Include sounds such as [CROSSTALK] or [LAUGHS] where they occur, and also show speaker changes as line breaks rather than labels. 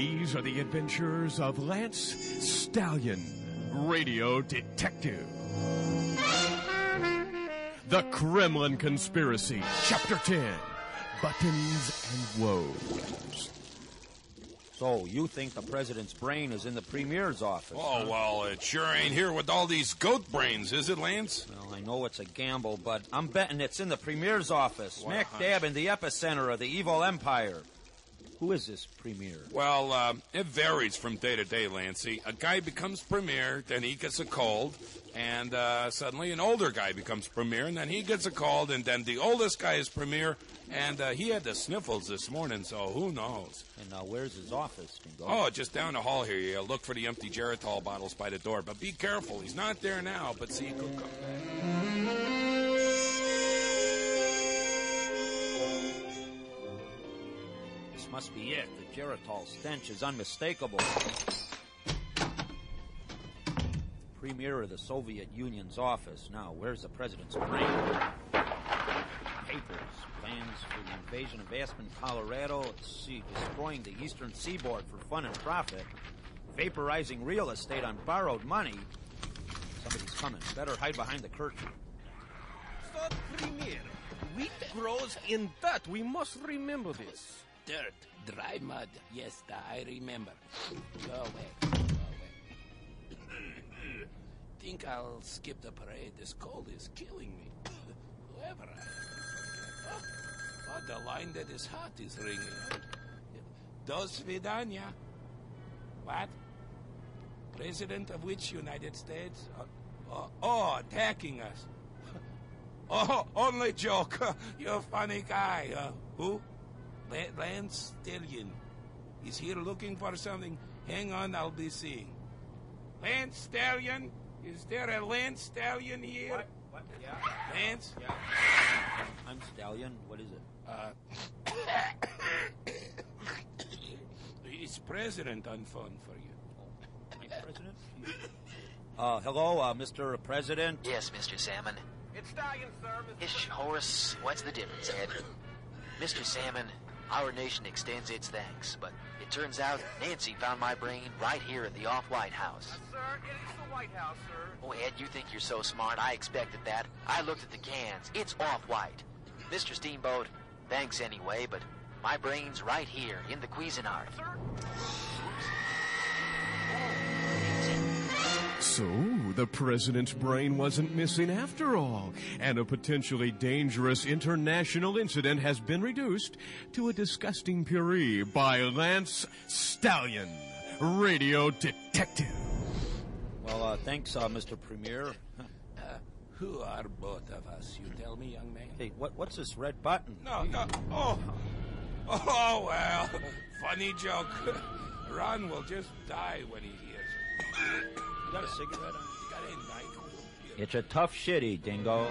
These are the adventures of Lance Stallion, radio detective. The Kremlin Conspiracy, Chapter 10 Buttons and Woes.
So, you think the president's brain is in the premier's office?
Oh, well, it sure ain't here with all these goat brains, is it, Lance?
Well, I know it's a gamble, but I'm betting it's in the premier's office,
What
smack dab in the epicenter of the evil empire. Who is this premier?
Well, uh, it varies from day to day, Lancy. A guy becomes premier, then he gets a cold, and uh, suddenly an older guy becomes premier, and then he gets a cold, and then the oldest guy is premier, and uh, he had the sniffles this morning, so who knows?
And now, where's his office, Dingo?
Oh, just down the hall here. You look for the empty Geritol bottles by the door, but be careful. He's not there now, but see, he could come back.
Must be it. The Geritol stench is unmistakable. Premier of the Soviet Union's office. Now, where's the president's brain? Papers, plans for the invasion of Aspen, Colorado. Let's see, destroying the eastern seaboard for fun and profit. Vaporizing real estate on borrowed money. Somebody's coming. Better hide behind the curtain.
So, Premier, wheat grows in dirt. We must remember this.
Dirt, dry mud. Yes, I remember. Go away. Go away. Think I'll skip the parade. This cold is killing me. Whoever I am. Oh, oh, the line that is hot is ringing. Dos vidania. What? President of which United States? Oh, oh, attacking us. [LAUGHS] Oh, only joke. [LAUGHS] You're a funny guy. Uh, who? La- Lance Stallion. He's here looking for something. Hang on, I'll be seeing. Lance Stallion? Is there a Lance Stallion here?
What? Yeah.
Lance?
Yeah. I'm Stallion. What is it?
Uh, [COUGHS] it's President on phone for you.
My president? Uh, hello, uh, Mr. President.
Yes, Mr. Salmon.
It's Stallion, sir.
Ish, Horace, what's the difference, Ed? [COUGHS] Mr. Salmon, our nation extends its thanks, but it turns out Nancy found my brain right here in the off-White House.
Sir, it is the White House, sir.
Oh, Ed, you think you're so smart. I expected that. I looked at the cans. It's off-white. Mr. Steamboat, thanks anyway, but my brain's right here in the Cuisinart.
Sir?
So, the president's brain wasn't missing after all, and a potentially dangerous international incident has been reduced to a disgusting puree by Lance Stallion, radio detective.
Well, uh, thanks, uh, Mr. Premier.
Uh, [LAUGHS] who are both of us? You tell me, young man.
Hey, what, what's this red button?
No, no. Oh. Oh, well. Funny joke. [LAUGHS] Ron will just die when he hears it.
You got a cigarette on? It's a tough shitty, Dingo.